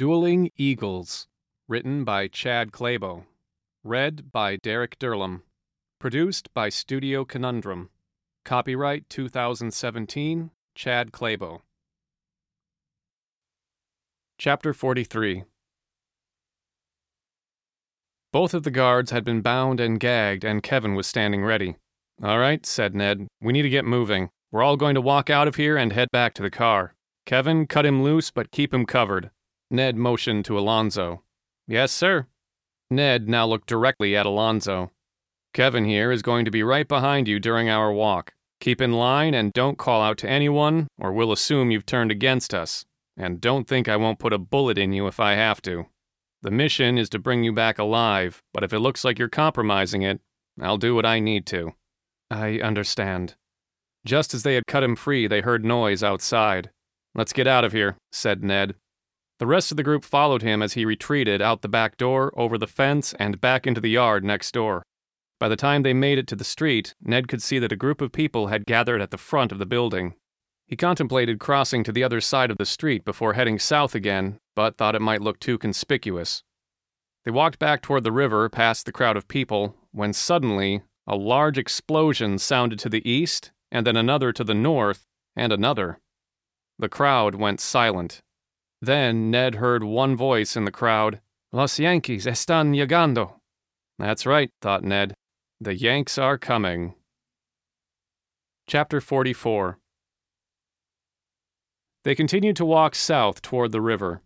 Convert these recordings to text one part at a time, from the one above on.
Dueling Eagles, written by Chad Clabo, read by Derek Derlam, produced by Studio Conundrum. Copyright 2017, Chad Clabo. Chapter 43 Both of the guards had been bound and gagged, and Kevin was standing ready. All right, said Ned. We need to get moving. We're all going to walk out of here and head back to the car. Kevin, cut him loose, but keep him covered. Ned motioned to Alonzo. Yes, sir. Ned now looked directly at Alonzo. Kevin here is going to be right behind you during our walk. Keep in line and don't call out to anyone, or we'll assume you've turned against us. And don't think I won't put a bullet in you if I have to. The mission is to bring you back alive, but if it looks like you're compromising it, I'll do what I need to. I understand. Just as they had cut him free, they heard noise outside. Let's get out of here, said Ned. The rest of the group followed him as he retreated out the back door, over the fence, and back into the yard next door. By the time they made it to the street, Ned could see that a group of people had gathered at the front of the building. He contemplated crossing to the other side of the street before heading south again, but thought it might look too conspicuous. They walked back toward the river past the crowd of people when suddenly a large explosion sounded to the east, and then another to the north, and another. The crowd went silent. Then Ned heard one voice in the crowd Los Yankees están llegando. That's right, thought Ned. The Yanks are coming. Chapter 44 They continued to walk south toward the river.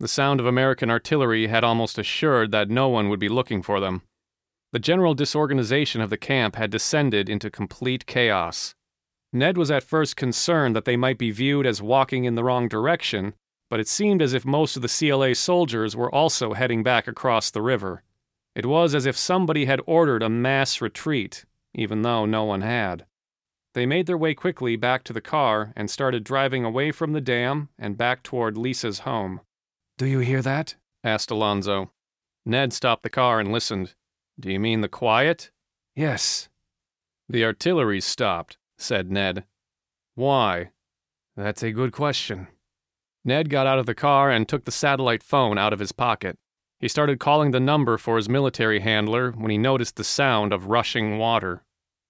The sound of American artillery had almost assured that no one would be looking for them. The general disorganization of the camp had descended into complete chaos. Ned was at first concerned that they might be viewed as walking in the wrong direction, but it seemed as if most of the CLA soldiers were also heading back across the river. It was as if somebody had ordered a mass retreat, even though no one had. They made their way quickly back to the car and started driving away from the dam and back toward Lisa's home. Do you hear that? asked Alonzo. Ned stopped the car and listened. Do you mean the quiet? Yes. The artillery stopped, said Ned. Why? That's a good question. Ned got out of the car and took the satellite phone out of his pocket. He started calling the number for his military handler when he noticed the sound of rushing water.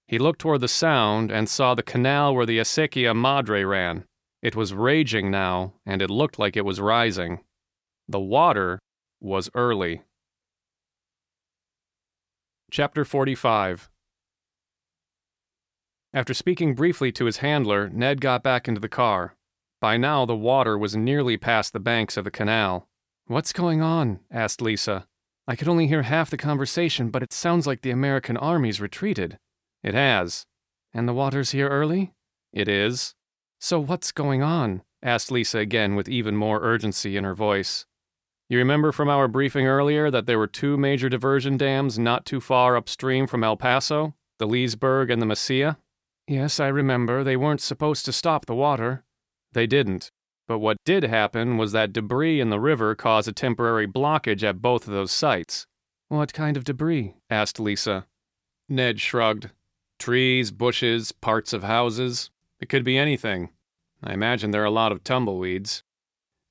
He looked toward the sound and saw the canal where the Acequia Madre ran. It was raging now, and it looked like it was rising. The water was early. Chapter 45 After speaking briefly to his handler, Ned got back into the car. By now, the water was nearly past the banks of the canal. What's going on? asked Lisa. I could only hear half the conversation, but it sounds like the American army's retreated. It has. And the water's here early? It is. So what's going on? asked Lisa again with even more urgency in her voice. You remember from our briefing earlier that there were two major diversion dams not too far upstream from El Paso, the Leasburg and the Mesilla? Yes, I remember. They weren't supposed to stop the water. They didn't. But what did happen was that debris in the river caused a temporary blockage at both of those sites. What kind of debris? asked Lisa. Ned shrugged. Trees, bushes, parts of houses. It could be anything. I imagine there are a lot of tumbleweeds.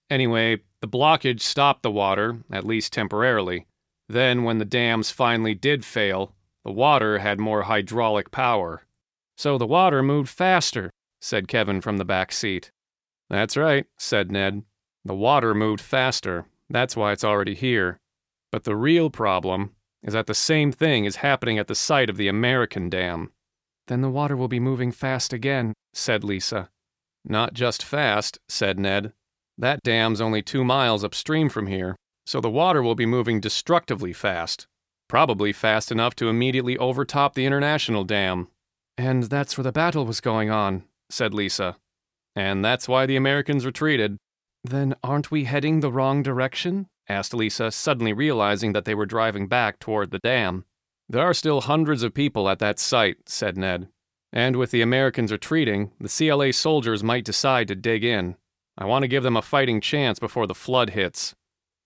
Anyway, the blockage stopped the water, at least temporarily. Then, when the dams finally did fail, the water had more hydraulic power. So the water moved faster, said Kevin from the back seat. That's right, said Ned. The water moved faster. That's why it's already here. But the real problem is that the same thing is happening at the site of the American dam. Then the water will be moving fast again, said Lisa. Not just fast, said Ned. That dam's only two miles upstream from here, so the water will be moving destructively fast. Probably fast enough to immediately overtop the International Dam. And that's where the battle was going on, said Lisa. And that's why the Americans retreated. Then aren't we heading the wrong direction? asked Lisa, suddenly realizing that they were driving back toward the dam. There are still hundreds of people at that site, said Ned. And with the Americans retreating, the CLA soldiers might decide to dig in. I want to give them a fighting chance before the flood hits.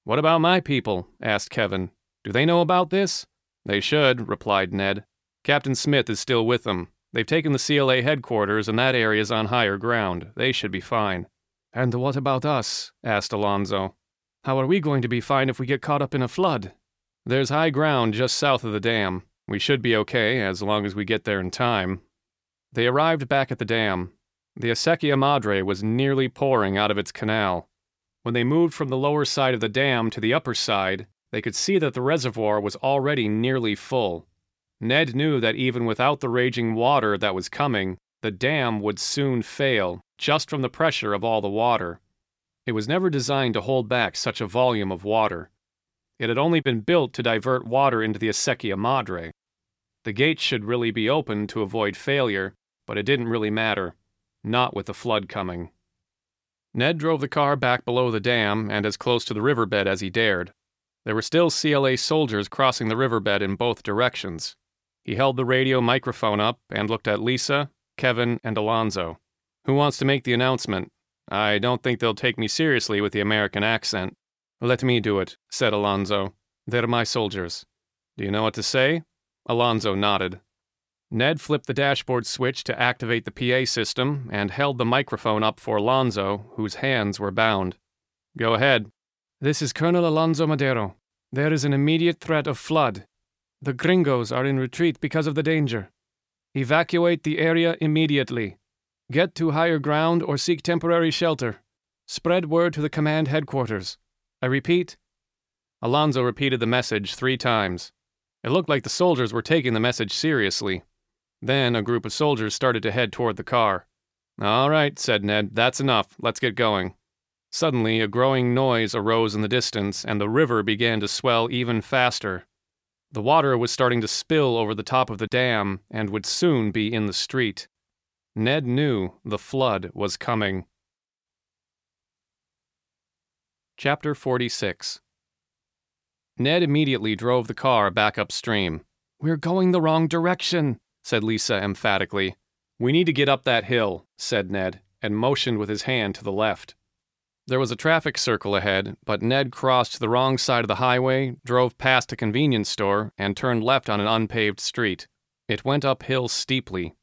What about my people? asked Kevin. Do they know about this? They should, replied Ned. Captain Smith is still with them. They've taken the CLA headquarters, and that area's on higher ground. They should be fine. And what about us? asked Alonzo. How are we going to be fine if we get caught up in a flood? There's high ground just south of the dam. We should be okay as long as we get there in time. They arrived back at the dam. The Acequia Madre was nearly pouring out of its canal. When they moved from the lower side of the dam to the upper side, they could see that the reservoir was already nearly full. Ned knew that even without the raging water that was coming, the dam would soon fail, just from the pressure of all the water. It was never designed to hold back such a volume of water. It had only been built to divert water into the Acequia Madre. The gates should really be open to avoid failure, but it didn't really matter. Not with the flood coming. Ned drove the car back below the dam and as close to the riverbed as he dared. There were still CLA soldiers crossing the riverbed in both directions. He held the radio microphone up and looked at Lisa, Kevin, and Alonzo. Who wants to make the announcement? I don't think they'll take me seriously with the American accent. Let me do it, said Alonzo. They're my soldiers. Do you know what to say? Alonzo nodded. Ned flipped the dashboard switch to activate the PA system and held the microphone up for Alonzo, whose hands were bound. Go ahead. This is Colonel Alonzo Madero. There is an immediate threat of flood. The gringos are in retreat because of the danger. Evacuate the area immediately. Get to higher ground or seek temporary shelter. Spread word to the command headquarters. I repeat. Alonzo repeated the message three times. It looked like the soldiers were taking the message seriously. Then a group of soldiers started to head toward the car. All right, said Ned, that's enough. Let's get going. Suddenly, a growing noise arose in the distance, and the river began to swell even faster. The water was starting to spill over the top of the dam and would soon be in the street. Ned knew the flood was coming. Chapter 46 Ned immediately drove the car back upstream. We're going the wrong direction, said Lisa emphatically. We need to get up that hill, said Ned, and motioned with his hand to the left. There was a traffic circle ahead, but Ned crossed the wrong side of the highway, drove past a convenience store, and turned left on an unpaved street. It went uphill steeply,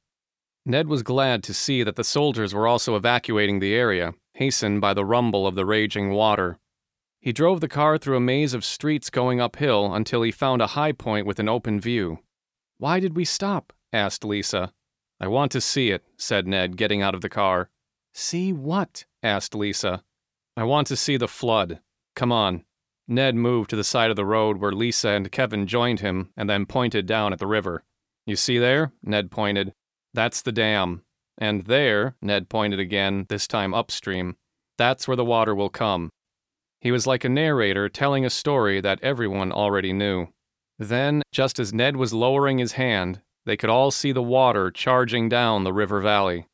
Ned was glad to see that the soldiers were also evacuating the area, hastened by the rumble of the raging water. He drove the car through a maze of streets going uphill until he found a high point with an open view. Why did we stop? asked Lisa. I want to see it, said Ned, getting out of the car. See what? asked Lisa. I want to see the flood. Come on. Ned moved to the side of the road where Lisa and Kevin joined him and then pointed down at the river. You see there? Ned pointed. That's the dam. And there, Ned pointed again, this time upstream, that's where the water will come. He was like a narrator telling a story that everyone already knew. Then, just as Ned was lowering his hand, they could all see the water charging down the river valley.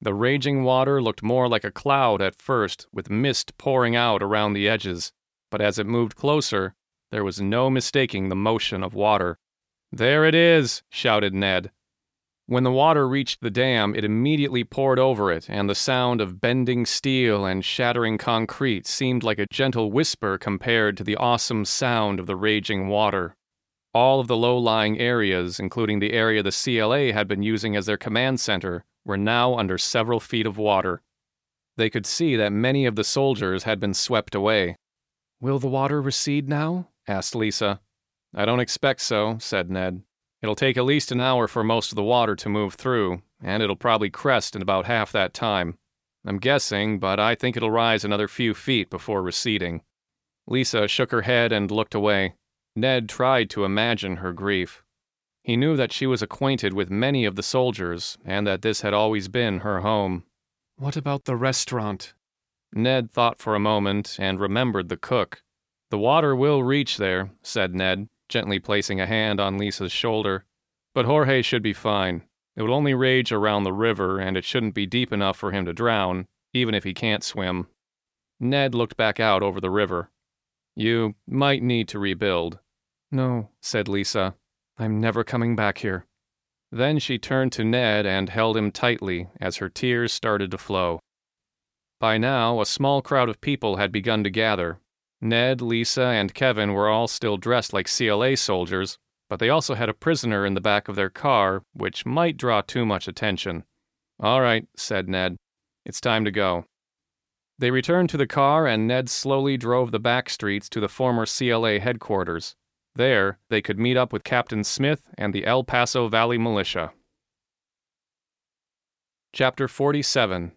The raging water looked more like a cloud at first, with mist pouring out around the edges, but as it moved closer, there was no mistaking the motion of water. There it is, shouted Ned. When the water reached the dam, it immediately poured over it, and the sound of bending steel and shattering concrete seemed like a gentle whisper compared to the awesome sound of the raging water. All of the low lying areas, including the area the CLA had been using as their command center, were now under several feet of water. They could see that many of the soldiers had been swept away. Will the water recede now? asked Lisa. I don't expect so, said Ned. It'll take at least an hour for most of the water to move through, and it'll probably crest in about half that time. I'm guessing, but I think it'll rise another few feet before receding. Lisa shook her head and looked away. Ned tried to imagine her grief. He knew that she was acquainted with many of the soldiers, and that this had always been her home. What about the restaurant? Ned thought for a moment and remembered the cook. The water will reach there, said Ned, gently placing a hand on Lisa's shoulder. But Jorge should be fine. It will only rage around the river, and it shouldn't be deep enough for him to drown, even if he can't swim. Ned looked back out over the river. You might need to rebuild. No, said Lisa. I'm never coming back here. Then she turned to Ned and held him tightly as her tears started to flow. By now, a small crowd of people had begun to gather, Ned, Lisa, and Kevin were all still dressed like CLA soldiers, but they also had a prisoner in the back of their car, which might draw too much attention. All right, said Ned. It's time to go. They returned to the car, and Ned slowly drove the back streets to the former CLA headquarters. There, they could meet up with Captain Smith and the El Paso Valley Militia. Chapter 47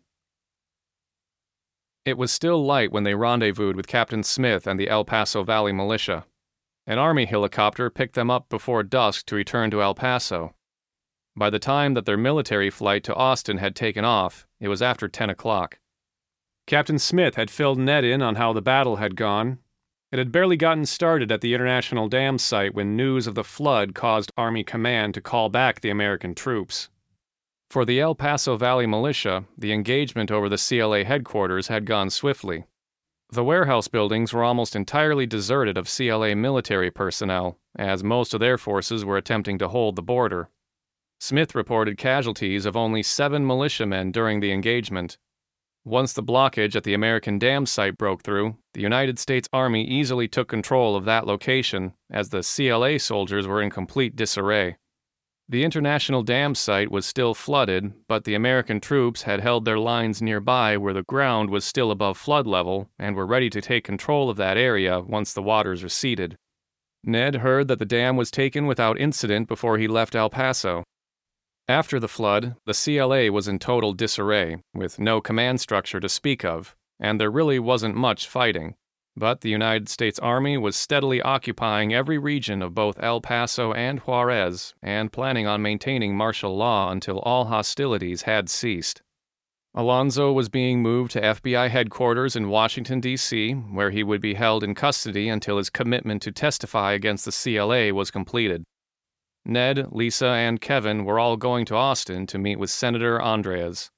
It was still light when they rendezvoused with Captain Smith and the El Paso Valley Militia. An Army helicopter picked them up before dusk to return to El Paso. By the time that their military flight to Austin had taken off, it was after 10 o'clock. Captain Smith had filled Ned in on how the battle had gone. It had barely gotten started at the International Dam site when news of the flood caused Army Command to call back the American troops. For the El Paso Valley militia, the engagement over the CLA headquarters had gone swiftly. The warehouse buildings were almost entirely deserted of CLA military personnel, as most of their forces were attempting to hold the border. Smith reported casualties of only seven militiamen during the engagement. Once the blockage at the American Dam site broke through, the United States Army easily took control of that location, as the CLA soldiers were in complete disarray. The International Dam site was still flooded, but the American troops had held their lines nearby where the ground was still above flood level and were ready to take control of that area once the waters receded. Ned heard that the dam was taken without incident before he left El Paso. After the flood, the CLA was in total disarray, with no command structure to speak of, and there really wasn't much fighting. But the United States Army was steadily occupying every region of both El Paso and Juarez and planning on maintaining martial law until all hostilities had ceased. Alonzo was being moved to FBI headquarters in Washington, D.C., where he would be held in custody until his commitment to testify against the CLA was completed. Ned, Lisa, and Kevin were all going to Austin to meet with Senator Andreas.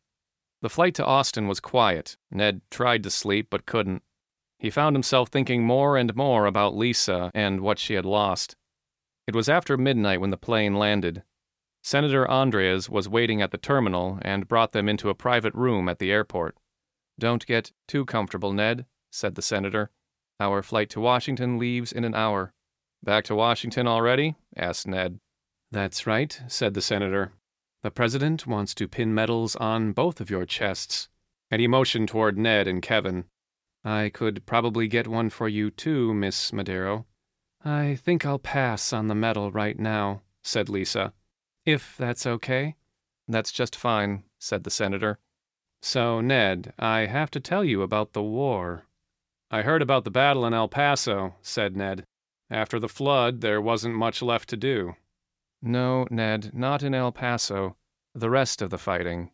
The flight to Austin was quiet. Ned tried to sleep but couldn't. He found himself thinking more and more about Lisa and what she had lost. It was after midnight when the plane landed. Senator Andreas was waiting at the terminal and brought them into a private room at the airport. Don't get too comfortable, Ned, said the senator. Our flight to Washington leaves in an hour. Back to Washington already? asked Ned. That's right, said the senator. The president wants to pin medals on both of your chests. And he motioned toward Ned and Kevin. I could probably get one for you too, Miss Madero. I think I'll pass on the medal right now, said Lisa. If that's okay. That's just fine, said the senator. So, Ned, I have to tell you about the war. I heard about the battle in El Paso, said Ned. After the flood, there wasn't much left to do. No, Ned, not in El Paso. The rest of the fighting,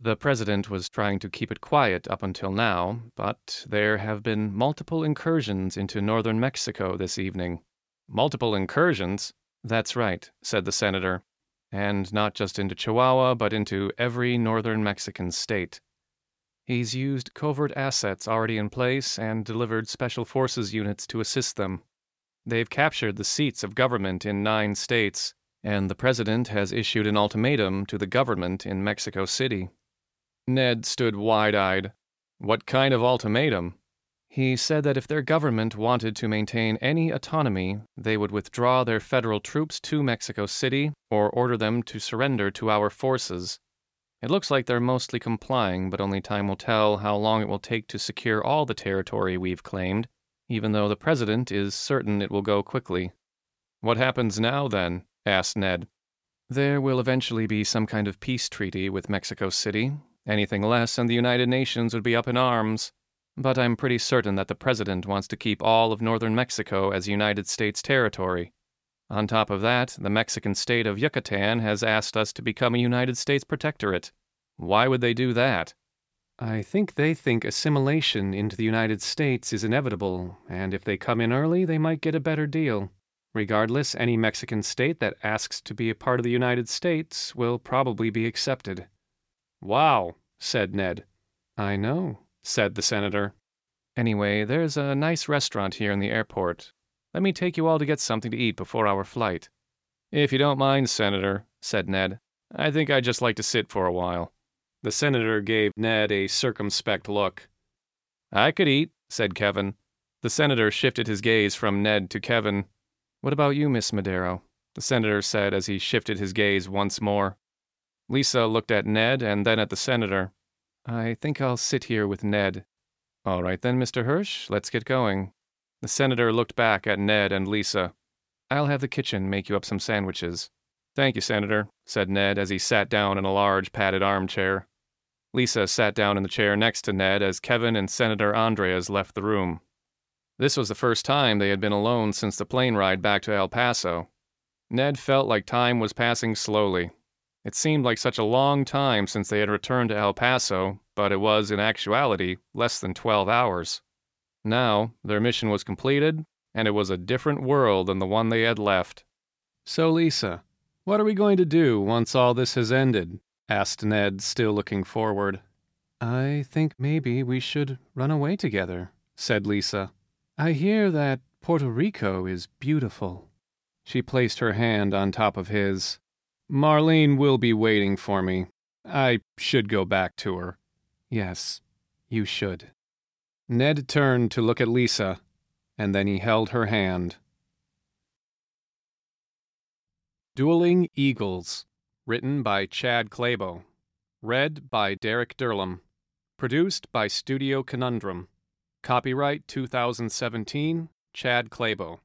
the president was trying to keep it quiet up until now, but there have been multiple incursions into northern Mexico this evening. Multiple incursions? That's right, said the senator. And not just into Chihuahua, but into every northern Mexican state. He's used covert assets already in place and delivered special forces units to assist them. They've captured the seats of government in nine states, and the president has issued an ultimatum to the government in Mexico City. Ned stood wide eyed. What kind of ultimatum? He said that if their government wanted to maintain any autonomy, they would withdraw their federal troops to Mexico City or order them to surrender to our forces. It looks like they're mostly complying, but only time will tell how long it will take to secure all the territory we've claimed, even though the president is certain it will go quickly. What happens now, then? Asked Ned. There will eventually be some kind of peace treaty with Mexico City, Anything less, and the United Nations would be up in arms. But I'm pretty certain that the President wants to keep all of northern Mexico as United States territory. On top of that, the Mexican state of Yucatan has asked us to become a United States protectorate. Why would they do that? I think they think assimilation into the United States is inevitable, and if they come in early, they might get a better deal. Regardless, any Mexican state that asks to be a part of the United States will probably be accepted. Wow, said Ned. I know, said the senator. Anyway, there's a nice restaurant here in the airport. Let me take you all to get something to eat before our flight. If you don't mind, Senator, said Ned. I think I'd just like to sit for a while. The senator gave Ned a circumspect look. I could eat, said Kevin. The senator shifted his gaze from Ned to Kevin. What about you, Miss Madero? The senator said as he shifted his gaze once more. Lisa looked at Ned and then at the senator. I think I'll sit here with Ned. All right then, Mr. Hirsch, let's get going. The senator looked back at Ned and Lisa. I'll have the kitchen make you up some sandwiches. Thank you, Senator, said Ned as he sat down in a large padded armchair. Lisa sat down in the chair next to Ned as Kevin and Senator Andreas left the room. This was the first time they had been alone since the plane ride back to El Paso. Ned felt like time was passing slowly. It seemed like such a long time since they had returned to El Paso, but it was, in actuality, less than 12 hours. Now, their mission was completed, and it was a different world than the one they had left. So, Lisa, what are we going to do once all this has ended? asked Ned, still looking forward. I think maybe we should run away together, said Lisa. I hear that Puerto Rico is beautiful. She placed her hand on top of his. Marlene will be waiting for me. I should go back to her. Yes, you should. Ned turned to look at Lisa, and then he held her hand. Dueling Eagles, written by Chad Clabo, read by Derek Derlam, produced by Studio Conundrum. Copyright 2017, Chad Clabo.